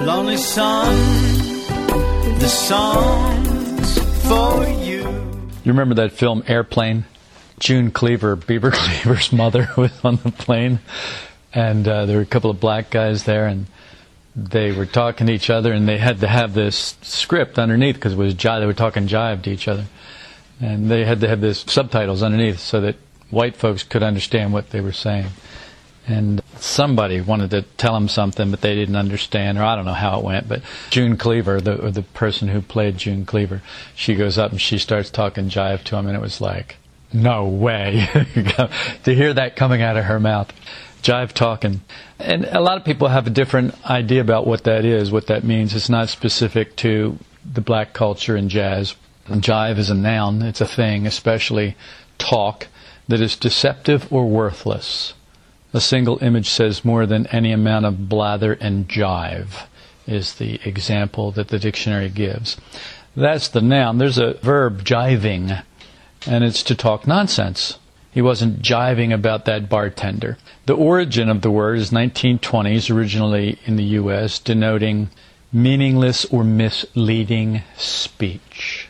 Lonely Sun, the songs for you. You remember that film Airplane? June Cleaver, Beaver Cleaver's mother, was on the plane, and uh, there were a couple of black guys there, and they were talking to each other, and they had to have this script underneath because it was jive. They were talking jive to each other, and they had to have this subtitles underneath so that white folks could understand what they were saying. And somebody wanted to tell them something, but they didn't understand, or I don't know how it went. But June Cleaver, the, the person who played June Cleaver, she goes up and she starts talking jive to him, and it was like, no way to hear that coming out of her mouth. Jive talking. And a lot of people have a different idea about what that is, what that means. It's not specific to the black culture and jazz. Jive is a noun, it's a thing, especially talk, that is deceptive or worthless. A single image says more than any amount of blather and jive, is the example that the dictionary gives. That's the noun. There's a verb, jiving, and it's to talk nonsense. He wasn't jiving about that bartender. The origin of the word is 1920s, originally in the U.S., denoting meaningless or misleading speech.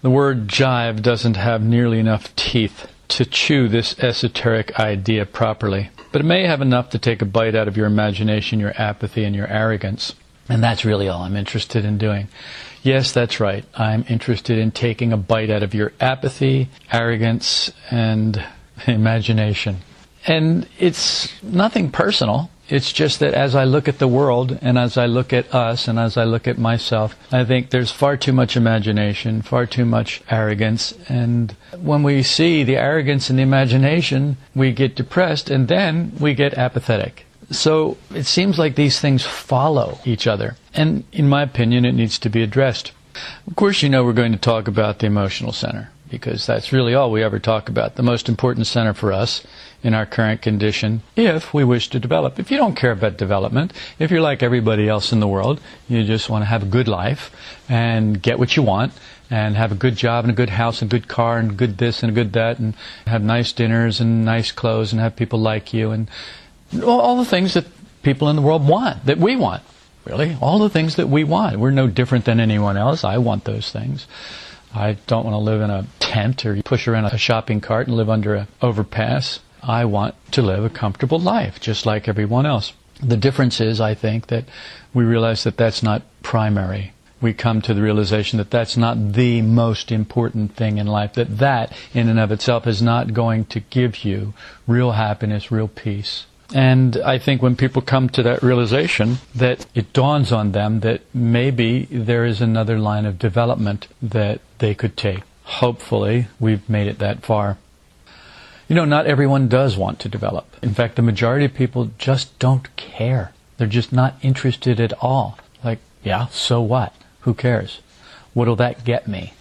The word jive doesn't have nearly enough teeth to chew this esoteric idea properly, but it may have enough to take a bite out of your imagination, your apathy, and your arrogance. And that's really all I'm interested in doing. Yes, that's right. I'm interested in taking a bite out of your apathy, arrogance, and imagination. And it's nothing personal. It's just that as I look at the world and as I look at us and as I look at myself, I think there's far too much imagination, far too much arrogance. And when we see the arrogance and the imagination, we get depressed and then we get apathetic. So it seems like these things follow each other. And in my opinion, it needs to be addressed. Of course, you know we're going to talk about the emotional center because that's really all we ever talk about. The most important center for us in our current condition if we wish to develop. If you don't care about development, if you're like everybody else in the world, you just want to have a good life and get what you want and have a good job and a good house and a good car and good this and a good that and have nice dinners and nice clothes and have people like you and all the things that people in the world want, that we want, really. All the things that we want. We're no different than anyone else. I want those things. I don't want to live in a tent or push around a shopping cart and live under an overpass. I want to live a comfortable life, just like everyone else. The difference is, I think, that we realize that that's not primary. We come to the realization that that's not the most important thing in life, that that in and of itself is not going to give you real happiness, real peace. And I think when people come to that realization, that it dawns on them that maybe there is another line of development that they could take. Hopefully, we've made it that far. You know, not everyone does want to develop. In fact, the majority of people just don't care. They're just not interested at all. Like, yeah, so what? Who cares? What'll that get me?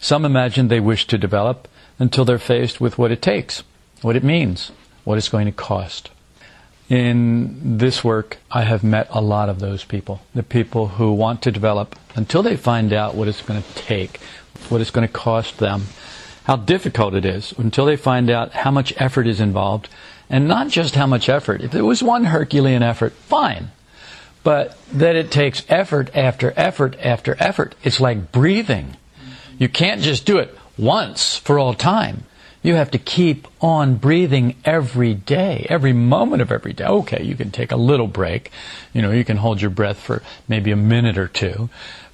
Some imagine they wish to develop until they're faced with what it takes, what it means, what it's going to cost. In this work, I have met a lot of those people. The people who want to develop until they find out what it's going to take, what it's going to cost them, how difficult it is, until they find out how much effort is involved, and not just how much effort. If it was one Herculean effort, fine. But that it takes effort after effort after effort. It's like breathing. You can't just do it once for all time. You have to keep on breathing every day, every moment of every day. Okay, you can take a little break. You know, you can hold your breath for maybe a minute or two.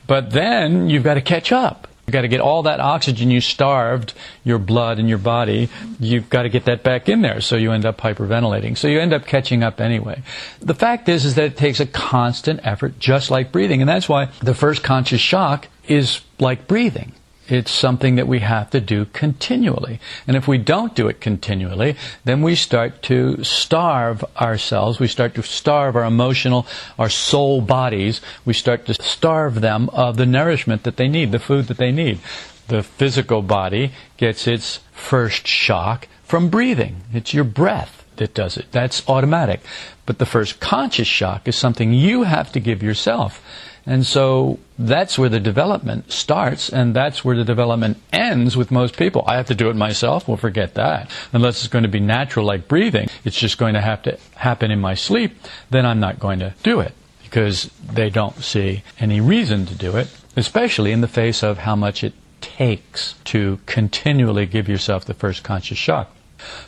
But then you've got to catch up. You've got to get all that oxygen you starved, your blood and your body, you've got to get that back in there. So you end up hyperventilating. So you end up catching up anyway. The fact is, is that it takes a constant effort, just like breathing. And that's why the first conscious shock is like breathing. It's something that we have to do continually. And if we don't do it continually, then we start to starve ourselves. We start to starve our emotional, our soul bodies. We start to starve them of the nourishment that they need, the food that they need. The physical body gets its first shock from breathing. It's your breath that does it. That's automatic. But the first conscious shock is something you have to give yourself. And so that's where the development starts, and that's where the development ends with most people. I have to do it myself. Well, forget that. Unless it's going to be natural like breathing, it's just going to have to happen in my sleep, then I'm not going to do it. because they don't see any reason to do it, especially in the face of how much it takes to continually give yourself the first conscious shock.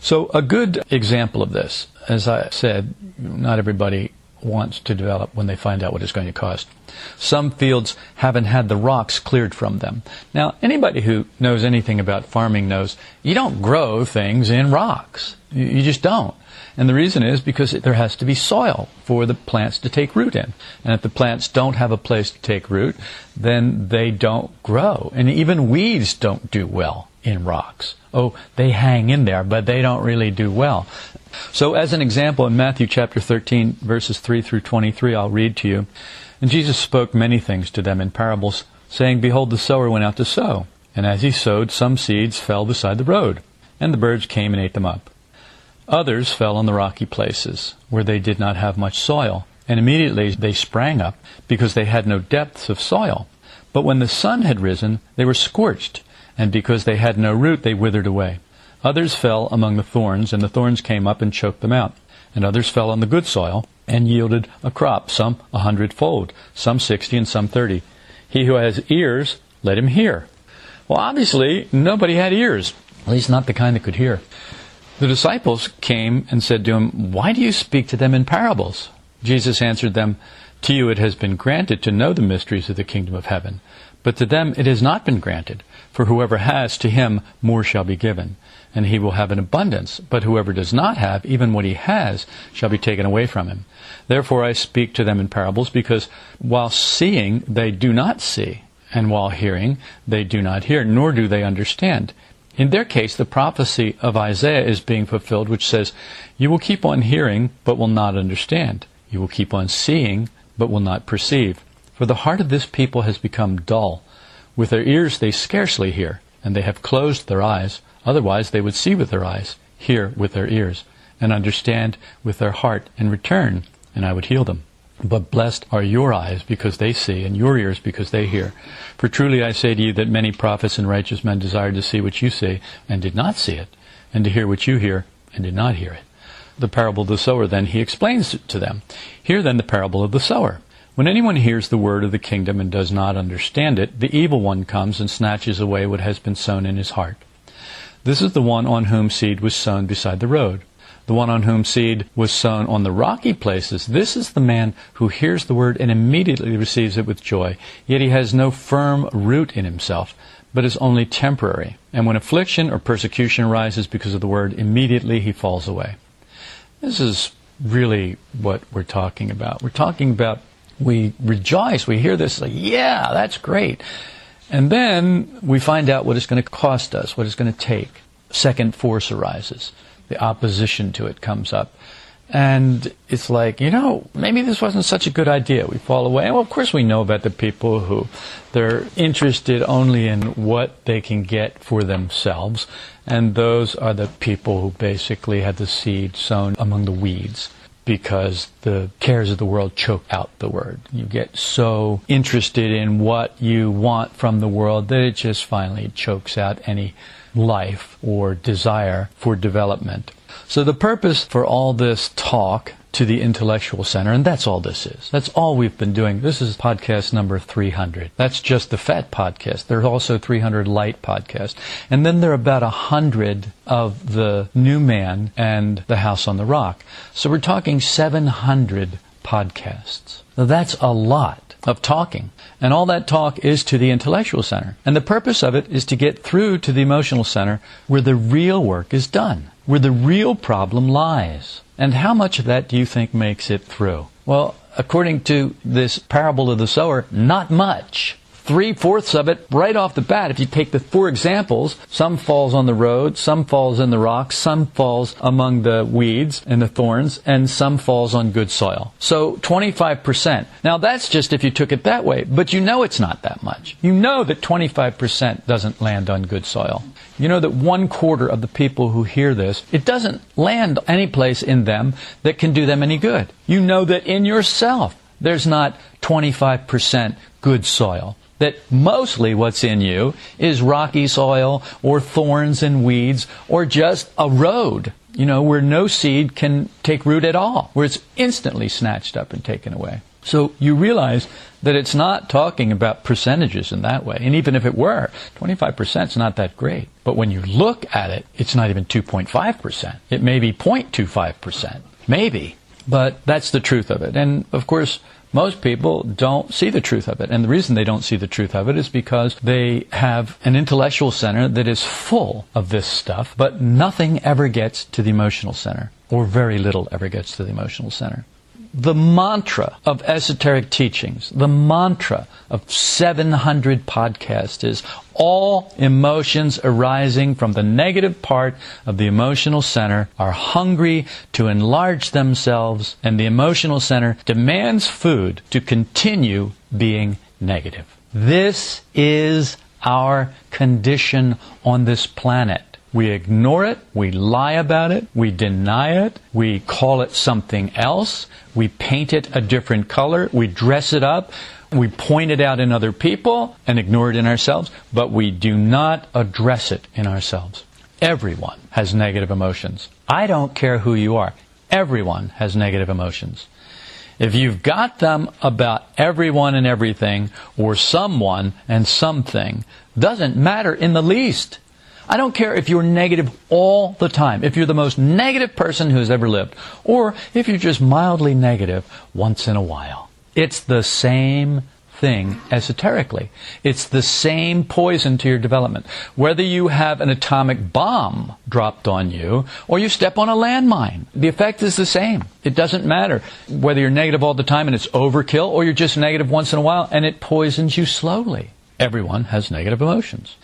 So, a good example of this, as I said, not everybody wants to develop when they find out what it's going to cost. Some fields haven't had the rocks cleared from them. Now, anybody who knows anything about farming knows you don't grow things in rocks. You just don't. And the reason is because there has to be soil for the plants to take root in. And if the plants don't have a place to take root, then they don't grow. And even weeds don't do well in rocks. Oh, they hang in there, but they don't really do well. So, as an example, in Matthew chapter 13, verses 3 through 23, I'll read to you. And Jesus spoke many things to them in parables, saying, Behold, the sower went out to sow. And as he sowed, some seeds fell beside the road, and the birds came and ate them up. Others fell on the rocky places, where they did not have much soil, and immediately they sprang up, because they had no depths of soil. But when the sun had risen, they were scorched, and because they had no root, they withered away. Others fell among the thorns, and the thorns came up and choked them out. And others fell on the good soil, and yielded a crop, some a hundredfold, some sixty, and some thirty. He who has ears, let him hear. Well, obviously, nobody had ears, at least not the kind that could hear. The disciples came and said to him, Why do you speak to them in parables? Jesus answered them, To you it has been granted to know the mysteries of the kingdom of heaven, but to them it has not been granted. For whoever has, to him more shall be given and he will have an abundance. But whoever does not have, even what he has, shall be taken away from him. Therefore I speak to them in parables, because while seeing they do not see, and while hearing they do not hear, nor do they understand. In their case, the prophecy of Isaiah is being fulfilled, which says, You will keep on hearing, but will not understand. You will keep on seeing, but will not perceive. For the heart of this people has become dull. With their ears they scarcely hear, and they have closed their eyes. Otherwise, they would see with their eyes, hear with their ears, and understand with their heart, and return, and I would heal them. But blessed are your eyes because they see, and your ears because they hear. For truly I say to you that many prophets and righteous men desired to see what you see, and did not see it, and to hear what you hear, and did not hear it. The parable of the sower, then, he explains to them. Hear then the parable of the sower. When anyone hears the word of the kingdom and does not understand it, the evil one comes and snatches away what has been sown in his heart. This is the one on whom seed was sown beside the road. The one on whom seed was sown on the rocky places, this is the man who hears the word and immediately receives it with joy. Yet he has no firm root in himself, but is only temporary. And when affliction or persecution arises because of the word, immediately he falls away. This is really what we're talking about. We're talking about we rejoice, we hear this, like, yeah, that's great. And then we find out what it's going to cost us, what it's going to take. Second force arises. The opposition to it comes up. And it's like, you know, maybe this wasn't such a good idea. We fall away. And well, of course, we know about the people who they're interested only in what they can get for themselves. And those are the people who basically had the seed sown among the weeds because the cares of the world choke out the word. You get so interested in what you want from the world that it just finally chokes out any life or desire for development. So the purpose for all this talk to the intellectual center, and that's all this is. That's all we've been doing. This is podcast number 300. That's just the fat podcast. There's also 300 light podcasts. And then there are about 100 of the new man and the house on the rock. So we're talking 700 podcasts. Now that's a lot of talking. And all that talk is to the intellectual center. And the purpose of it is to get through to the emotional center where the real work is done, where the real problem lies. And how much of that do you think makes it through? Well, according to this parable of the sower, not much three fourths of it right off the bat. If you take the four examples, some falls on the road, some falls in the rocks, some falls among the weeds and the thorns, and some falls on good soil. So 25%. Now that's just if you took it that way, but you know it's not that much. You know that 25% doesn't land on good soil. You know that one quarter of the people who hear this, it doesn't land any place in them that can do them any good. You know that in yourself, there's not 25% good soil that mostly what's in you is rocky soil or thorns and weeds or just a road, you know, where no seed can take root at all, where it's instantly snatched up and taken away. So you realize that it's not talking about percentages in that way. And even if it were, 25% is not that great. But when you look at it, it's not even 2.5%. It may be 0.25%. Maybe. But that's the truth of it. And of course, most people don't see the truth of it. And the reason they don't see the truth of it is because they have an intellectual center that is full of this stuff, but nothing ever gets to the emotional center, or very little ever gets to the emotional center the mantra of esoteric teachings, the mantra of 700 podcasts is all emotions arising from the negative part of the emotional center are hungry to enlarge themselves, and the emotional center demands food to continue being negative. This is our condition on this planet. We ignore it, we lie about it, we deny it, we call it something else, we paint it a different color, we dress it up, we point it out in other people and ignore it in ourselves, but we do not address it in ourselves. Everyone has negative emotions. I don't care who you are. Everyone has negative emotions. If you've got them about everyone and everything, or someone and something, doesn't matter in the least. I don't care if you're negative all the time, if you're the most negative person who's ever lived, or if you're just mildly negative once in a while. It's the same thing esoterically. It's the same poison to your development. Whether you have an atomic bomb dropped on you or you step on a landmine, the effect is the same. It doesn't matter whether you're negative all the time and it's overkill or you're just negative once in a while and it poisons you slowly. Everyone has negative emotions.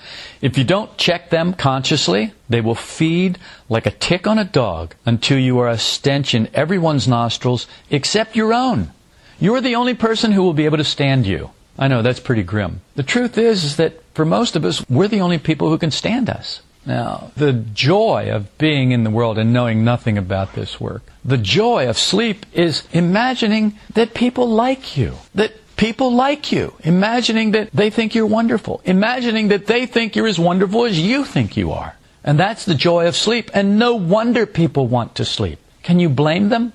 If you don't check them consciously, they will feed like a tick on a dog until you are a stench in everyone's nostrils except your own. You're the only person who will be able to stand you. I know that's pretty grim. The truth is, is that for most of us, we're the only people who can stand us. Now, the joy of being in the world and knowing nothing about this work, the joy of sleep is imagining that people like you, that people like you, imagining that they think you're wonderful, imagining that they think you're as wonderful as you think you are. And that's the joy of sleep. And no wonder people want to sleep. Can you blame them?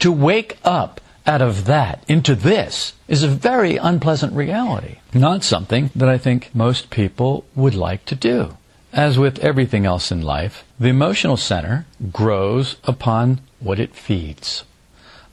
To wake up out of that into this is a very unpleasant reality. Not something that I think most people would like to do. As with everything else in life, the emotional center grows upon what it feeds.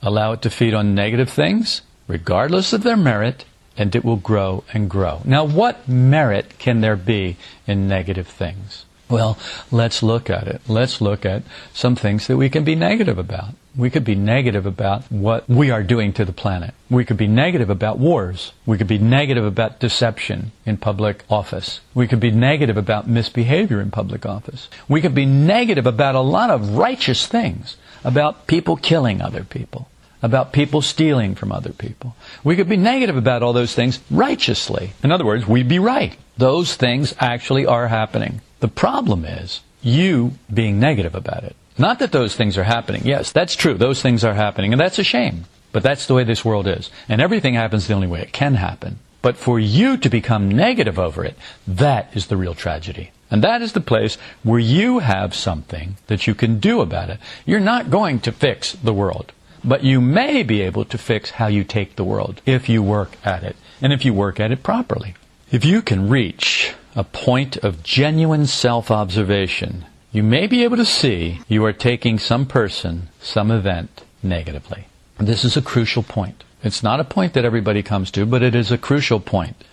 Allow it to feed on negative things, regardless of their merit, and it will grow and grow. Now, what merit can there be in negative things? Well, let's look at it. Let's look at some things that we can be negative about. We could be negative about what we are doing to the planet. We could be negative about wars. We could be negative about deception in public office. We could be negative about misbehavior in public office. We could be negative about a lot of righteous things, about people killing other people about people stealing from other people. We could be negative about all those things righteously. In other words, we'd be right. Those things actually are happening. The problem is you being negative about it. Not that those things are happening. Yes, that's true. Those things are happening, and that's a shame. But that's the way this world is. And everything happens the only way it can happen. But for you to become negative over it, that is the real tragedy. And that is the place where you have something that you can do about it. You're not going to fix the world. But you may be able to fix how you take the world if you work at it, and if you work at it properly. If you can reach a point of genuine self observation, you may be able to see you are taking some person, some event negatively. This is a crucial point. It's not a point that everybody comes to, but it is a crucial point.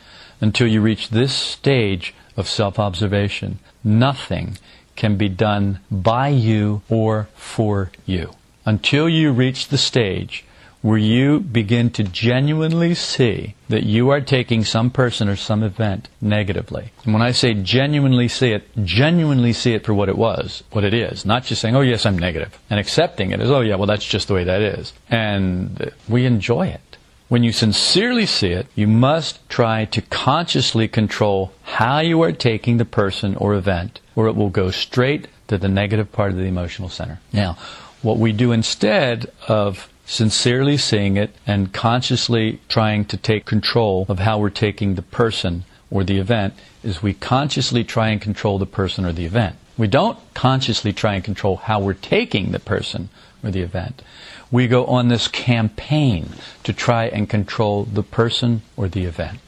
Until you reach this stage of self observation, nothing can be done by you or for you until you reach the stage where you begin to genuinely see that you are taking some person or some event negatively. And when I say genuinely see it, genuinely see it for what it was, what it is, not just saying, oh yes, I'm negative, and accepting it as, oh yeah, well that's just the way that is. And we enjoy it. When you sincerely see it, you must try to consciously control how you are taking the person or event, or it will go straight to the negative part of the emotional center. Now, what we do instead of sincerely seeing it and consciously trying to take control of how we're taking the person or the event is we consciously try and control the person or the event. We don't consciously try and control how we're taking the person or the event. We go on this campaign to try and control the person or the event.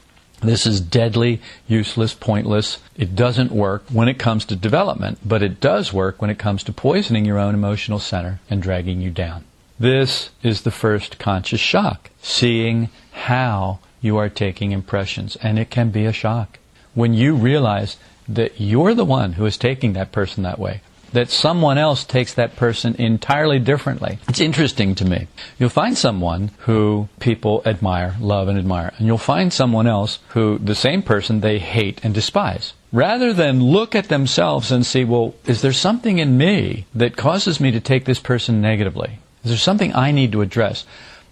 This is deadly, useless, pointless. It doesn't work when it comes to development, but it does work when it comes to poisoning your own emotional center and dragging you down. This is the first conscious shock, seeing how you are taking impressions, and it can be a shock. When you realize that you're the one who is taking that person that way, that someone else takes that person entirely differently. It's interesting to me. You'll find someone who people admire, love, and admire, and you'll find someone else who the same person they hate and despise. Rather than look at themselves and see, well, is there something in me that causes me to take this person negatively? Is there something I need to address?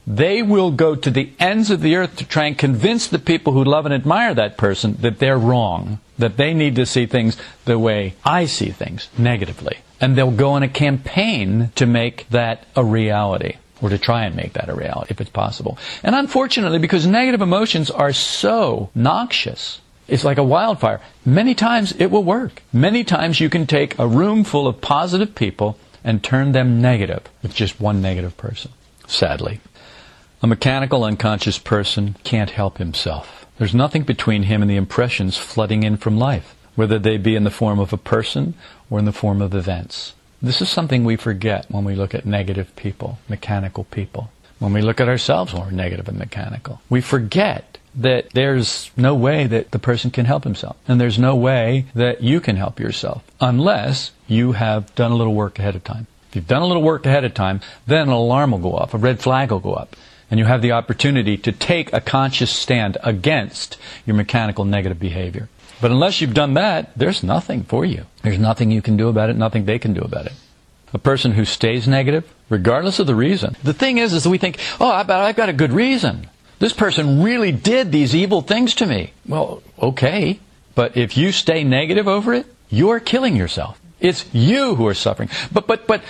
They will go to the ends of the earth to try and convince the people who love and admire that person that they're wrong, that they need to see things the way I see things, negatively. And they'll go on a campaign to make that a reality or to try and make that a reality if it's possible. And unfortunately, because negative emotions are so noxious, it's like a wildfire. Many times it will work. Many times you can take a room full of positive people and turn them negative with just one negative person, sadly. A mechanical, unconscious person can't help himself. There's nothing between him and the impressions flooding in from life, whether they be in the form of a person or in the form of events. This is something we forget when we look at negative people, mechanical people. When we look at ourselves when we're negative and mechanical, we forget that there's no way that the person can help himself. And there's no way that you can help yourself unless you have done a little work ahead of time. If you've done a little work ahead of time, then an alarm will go off, a red flag will go up and you have the opportunity to take a conscious stand against your mechanical negative behavior. But unless you've done that, there's nothing for you. There's nothing you can do about it, nothing they can do about it. A person who stays negative, regardless of the reason. The thing is, is we think, oh, I've got a good reason. This person really did these evil things to me. Well, okay. But if you stay negative over it, you're killing yourself. It's you who are suffering. But, but, but,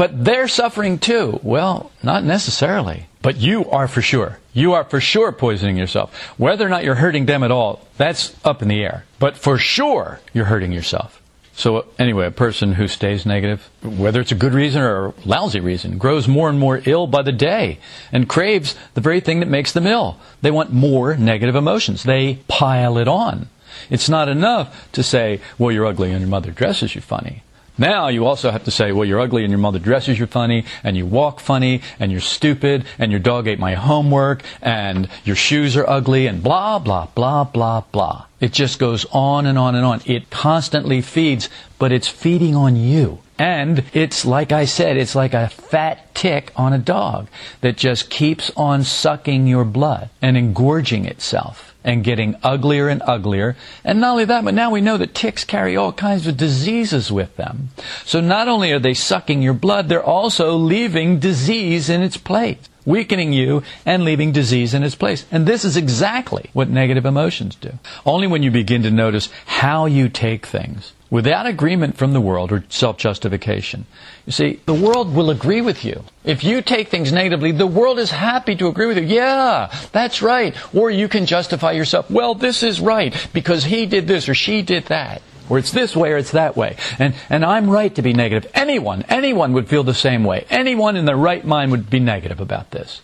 but they're suffering too. Well, not necessarily. But you are for sure. You are for sure poisoning yourself. Whether or not you're hurting them at all, that's up in the air. But for sure, you're hurting yourself. So anyway, a person who stays negative, whether it's a good reason or a lousy reason, grows more and more ill by the day and craves the very thing that makes them ill. They want more negative emotions. They pile it on. It's not enough to say, well, you're ugly and your mother dresses you funny. Now you also have to say, well, you're ugly and your mother dresses you funny and you walk funny and you're stupid and your dog ate my homework and your shoes are ugly and blah, blah, blah, blah, blah. It just goes on and on and on. It constantly feeds, but it's feeding on you. And it's like I said, it's like a fat tick on a dog that just keeps on sucking your blood and engorging itself and getting uglier and uglier. And not only that, but now we know that ticks carry all kinds of diseases with them. So not only are they sucking your blood, they're also leaving disease in its place, weakening you and leaving disease in its place. And this is exactly what negative emotions do. Only when you begin to notice how you take things without agreement from the world or self-justification. You see, the world will agree with you. If you take things negatively, the world is happy to agree with you. Yeah, that's right. Or you can justify yourself. Well, this is right because he did this or she did that. Or it's this way or it's that way. And, and I'm right to be negative. Anyone, anyone would feel the same way. Anyone in their right mind would be negative about this.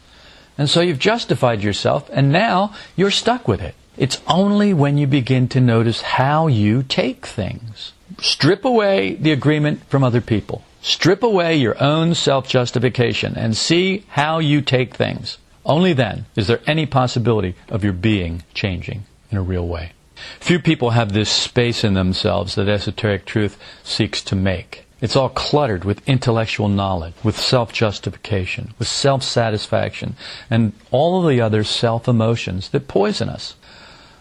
And so you've justified yourself and now you're stuck with it. It's only when you begin to notice how you take things strip away the agreement from other people. Strip away your own self justification and see how you take things. Only then is there any possibility of your being changing in a real way. Few people have this space in themselves that esoteric truth seeks to make. It's all cluttered with intellectual knowledge, with self justification, with self satisfaction, and all of the other self emotions that poison us.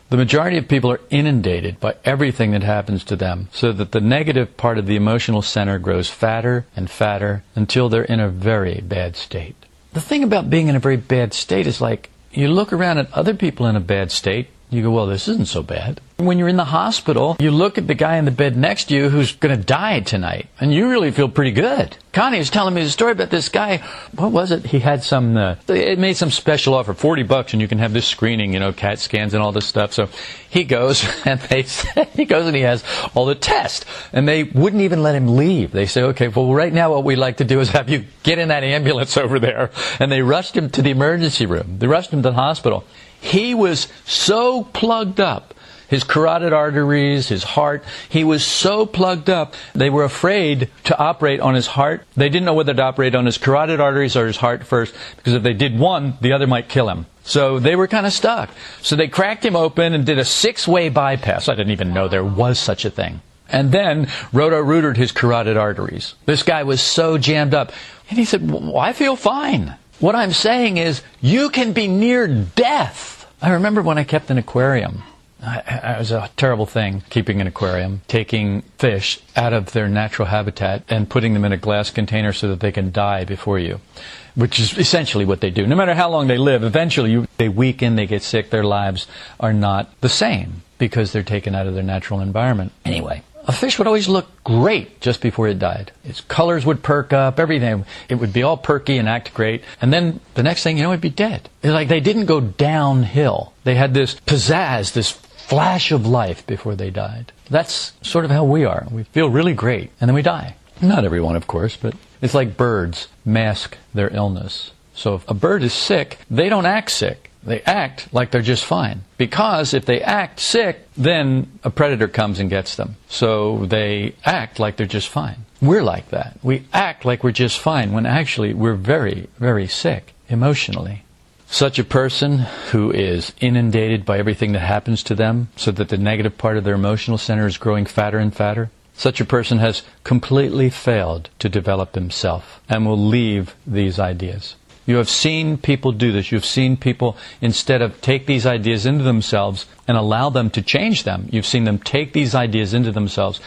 The majority of people are inundated by everything that happens to them, so that the negative part of the emotional center grows fatter and fatter until they're in a very bad state. The thing about being in a very bad state is like you look around at other people in a bad state, You go, well, this isn't so bad. When you're in the hospital, you look at the guy in the bed next to you who's going to die tonight, and you really feel pretty good. Connie was telling me the story about this guy. What was it? He had some, uh, it made some special offer, 40 bucks, and you can have this screening, you know, CAT scans and all this stuff. So he goes, and they, he goes and he has all the tests, and they wouldn't even let him leave. They say, okay, well, right now what we'd like to do is have you get in that ambulance over there. And they rushed him to the emergency room. They rushed him to the hospital. He was so plugged up, his carotid arteries, his heart, he was so plugged up, they were afraid to operate on his heart. They didn't know whether to operate on his carotid arteries or his heart first, because if they did one, the other might kill him. So they were kind of stuck. So they cracked him open and did a six way bypass. I didn't even know there was such a thing. And then roto-rooted his carotid arteries. This guy was so jammed up. And he said, well, I feel fine. What I'm saying is, you can be near death I remember when I kept an aquarium. It was a terrible thing keeping an aquarium, taking fish out of their natural habitat and putting them in a glass container so that they can die before you, which is essentially what they do. No matter how long they live, eventually you, they weaken, they get sick, their lives are not the same because they're taken out of their natural environment. Anyway, a fish would always look great just before it died. Its colors would perk up, everything. It would be all perky and act great. And then the next thing you know, it'd be dead. It's like they didn't go downhill. They had this pizzazz, this flash of life before they died. That's sort of how we are. We feel really great, and then we die. Not everyone, of course, but it's like birds mask their illness. So if a bird is sick, they don't act sick they act like they're just fine. Because if they act sick, then a predator comes and gets them. So they act like they're just fine. We're like that. We act like we're just fine when actually we're very, very sick emotionally. Such a person who is inundated by everything that happens to them so that the negative part of their emotional center is growing fatter and fatter, such a person has completely failed to develop himself and will leave these ideas. You have seen people do this. You've seen people, instead of take these ideas into themselves and allow them to change them, you've seen them take these ideas into themselves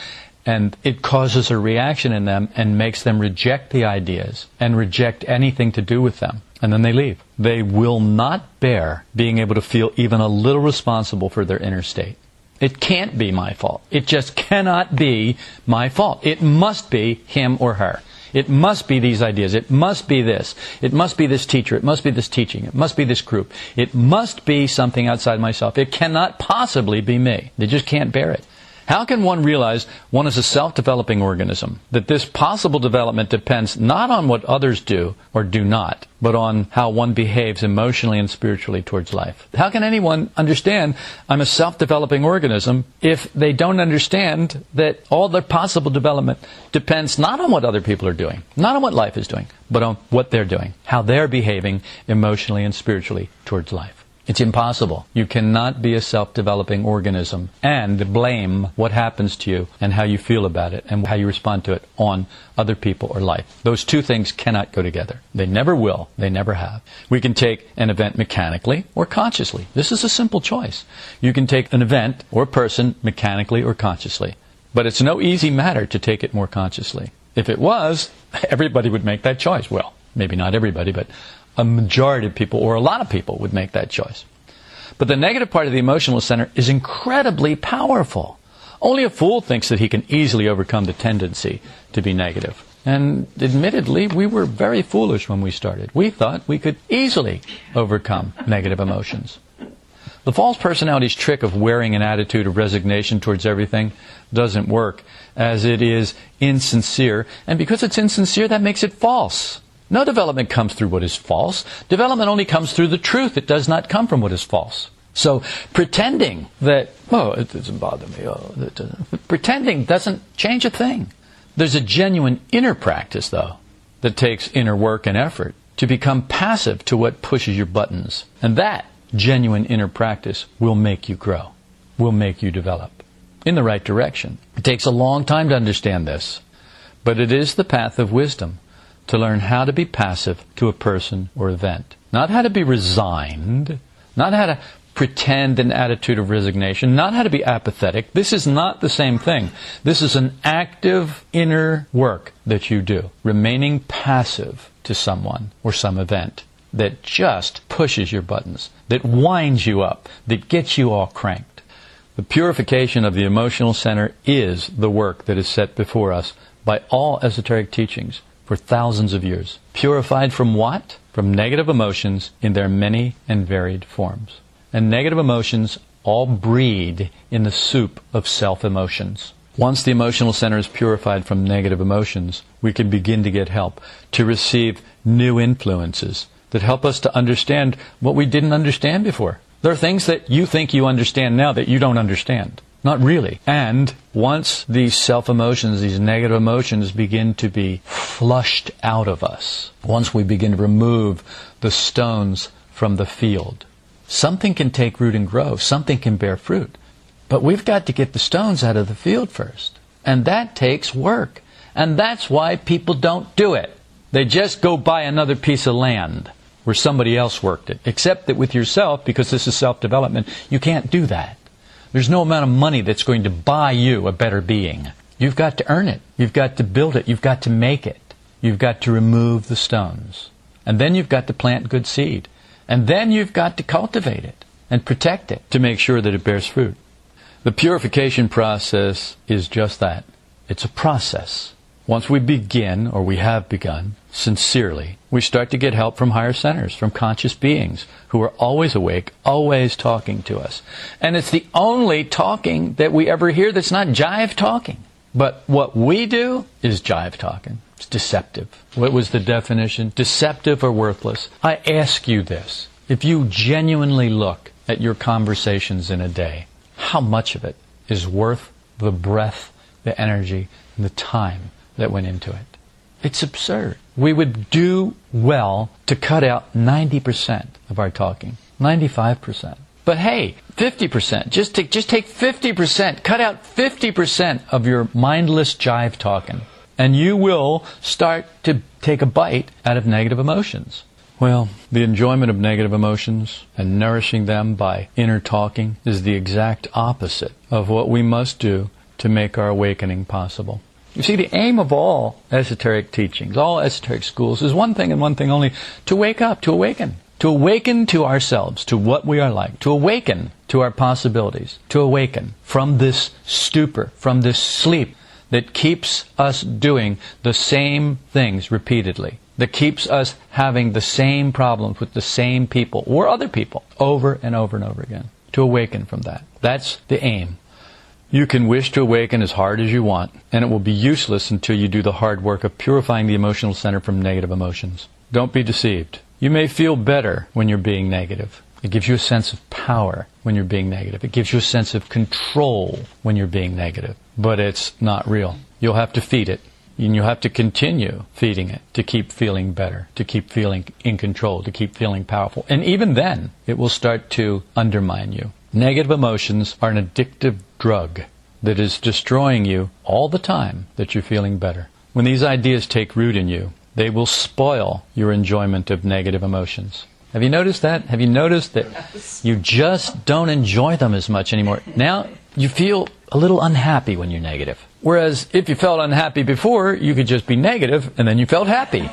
and it causes a reaction in them and makes them reject the ideas and reject anything to do with them. And then they leave. They will not bear being able to feel even a little responsible for their inner state. It can't be my fault. It just cannot be my fault. It must be him or her. It must be these ideas. It must be this. It must be this teacher. It must be this teaching. It must be this group. It must be something outside myself. It cannot possibly be me. They just can't bear it. How can one realize one is a self-developing organism? That this possible development depends not on what others do or do not, but on how one behaves emotionally and spiritually towards life. How can anyone understand I'm a self-developing organism if they don't understand that all their possible development depends not on what other people are doing, not on what life is doing, but on what they're doing, how they're behaving emotionally and spiritually towards life. It's impossible. You cannot be a self-developing organism and blame what happens to you and how you feel about it and how you respond to it on other people or life. Those two things cannot go together. They never will. They never have. We can take an event mechanically or consciously. This is a simple choice. You can take an event or person mechanically or consciously. But it's no easy matter to take it more consciously. If it was, everybody would make that choice. Well, maybe not everybody, but a majority of people or a lot of people would make that choice. But the negative part of the emotional center is incredibly powerful. Only a fool thinks that he can easily overcome the tendency to be negative. And admittedly, we were very foolish when we started. We thought we could easily overcome negative emotions. The false personality's trick of wearing an attitude of resignation towards everything doesn't work, as it is insincere. And because it's insincere, that makes it false. No development comes through what is false. Development only comes through the truth. It does not come from what is false. So pretending that, oh, it doesn't bother me, oh, doesn't, pretending doesn't change a thing. There's a genuine inner practice, though, that takes inner work and effort to become passive to what pushes your buttons. And that genuine inner practice will make you grow, will make you develop in the right direction. It takes a long time to understand this, but it is the path of wisdom to learn how to be passive to a person or event. Not how to be resigned, not how to pretend an attitude of resignation, not how to be apathetic. This is not the same thing. This is an active inner work that you do, remaining passive to someone or some event. that just pushes your buttons, that winds you up, that gets you all cranked. The purification of the emotional center is the work that is set before us by all esoteric teachings for thousands of years. Purified from what? From negative emotions in their many and varied forms. And negative emotions all breed in the soup of self emotions. Once the emotional center is purified from negative emotions, we can begin to get help, to receive new influences that help us to understand what we didn't understand before. There are things that you think you understand now that you don't understand. Not really. And once these self emotions, these negative emotions begin to be flushed out of us, once we begin to remove the stones from the field, something can take root and grow, something can bear fruit. But we've got to get the stones out of the field first. And that takes work. And that's why people don't do it. They just go buy another piece of land where somebody else worked it. Except that with yourself, because this is self development, you can't do that. There's no amount of money that's going to buy you a better being. You've got to earn it. You've got to build it. You've got to make it. You've got to remove the stones. And then you've got to plant good seed. And then you've got to cultivate it and protect it to make sure that it bears fruit. The purification process is just that. It's a process. Once we begin, or we have begun, sincerely, we start to get help from higher centers, from conscious beings who are always awake, always talking to us. And it's the only talking that we ever hear that's not jive talking. But what we do is jive talking. It's deceptive. What was the definition? Deceptive or worthless? I ask you this. If you genuinely look at your conversations in a day, how much of it is worth the breath, the energy, and the time that went into it. It's absurd. We would do well to cut out 90% of our talking, 95%. But hey, 50%. Just take, just take 50%. Cut out 50% of your mindless jive talking. And you will start to take a bite out of negative emotions. Well, the enjoyment of negative emotions and nourishing them by inner talking is the exact opposite of what we must do to make our awakening possible. You see, the aim of all esoteric teachings, all esoteric schools, is one thing and one thing only to wake up, to awaken. To awaken to ourselves, to what we are like, to awaken to our possibilities, to awaken from this stupor, from this sleep that keeps us doing the same things repeatedly, that keeps us having the same problems with the same people or other people over and over and over again. To awaken from that. That's the aim. You can wish to awaken as hard as you want, and it will be useless until you do the hard work of purifying the emotional center from negative emotions. Don't be deceived. You may feel better when you're being negative. It gives you a sense of power when you're being negative. It gives you a sense of control when you're being negative. But it's not real. You'll have to feed it. And you'll have to continue feeding it to keep feeling better, to keep feeling in control, to keep feeling powerful. And even then, it will start to undermine you. Negative emotions are an addictive drug that is destroying you all the time that you're feeling better. When these ideas take root in you, they will spoil your enjoyment of negative emotions. Have you noticed that? Have you noticed that you just don't enjoy them as much anymore? Now you feel a little unhappy when you're negative. Whereas if you felt unhappy before, you could just be negative and then you felt happy.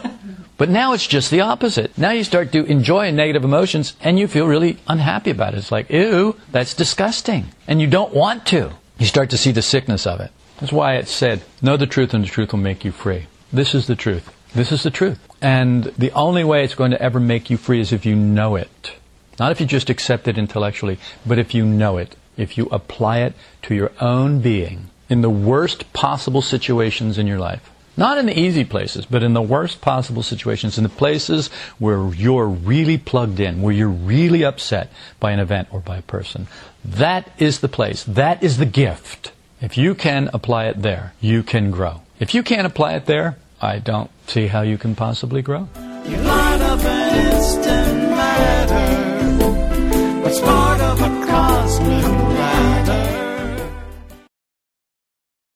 But now it's just the opposite. Now you start to enjoy negative emotions and you feel really unhappy about it. It's like, ew, that's disgusting. And you don't want to. You start to see the sickness of it. That's why it said, know the truth and the truth will make you free. This is the truth. This is the truth. And the only way it's going to ever make you free is if you know it. Not if you just accept it intellectually, but if you know it. If you apply it to your own being in the worst possible situations in your life. Not in the easy places, but in the worst possible situations, in the places where you're really plugged in, where you're really upset by an event or by a person. That is the place. That is the gift. If you can apply it there, you can grow. If you can't apply it there, I don't see how you can possibly grow. You an instant matter, but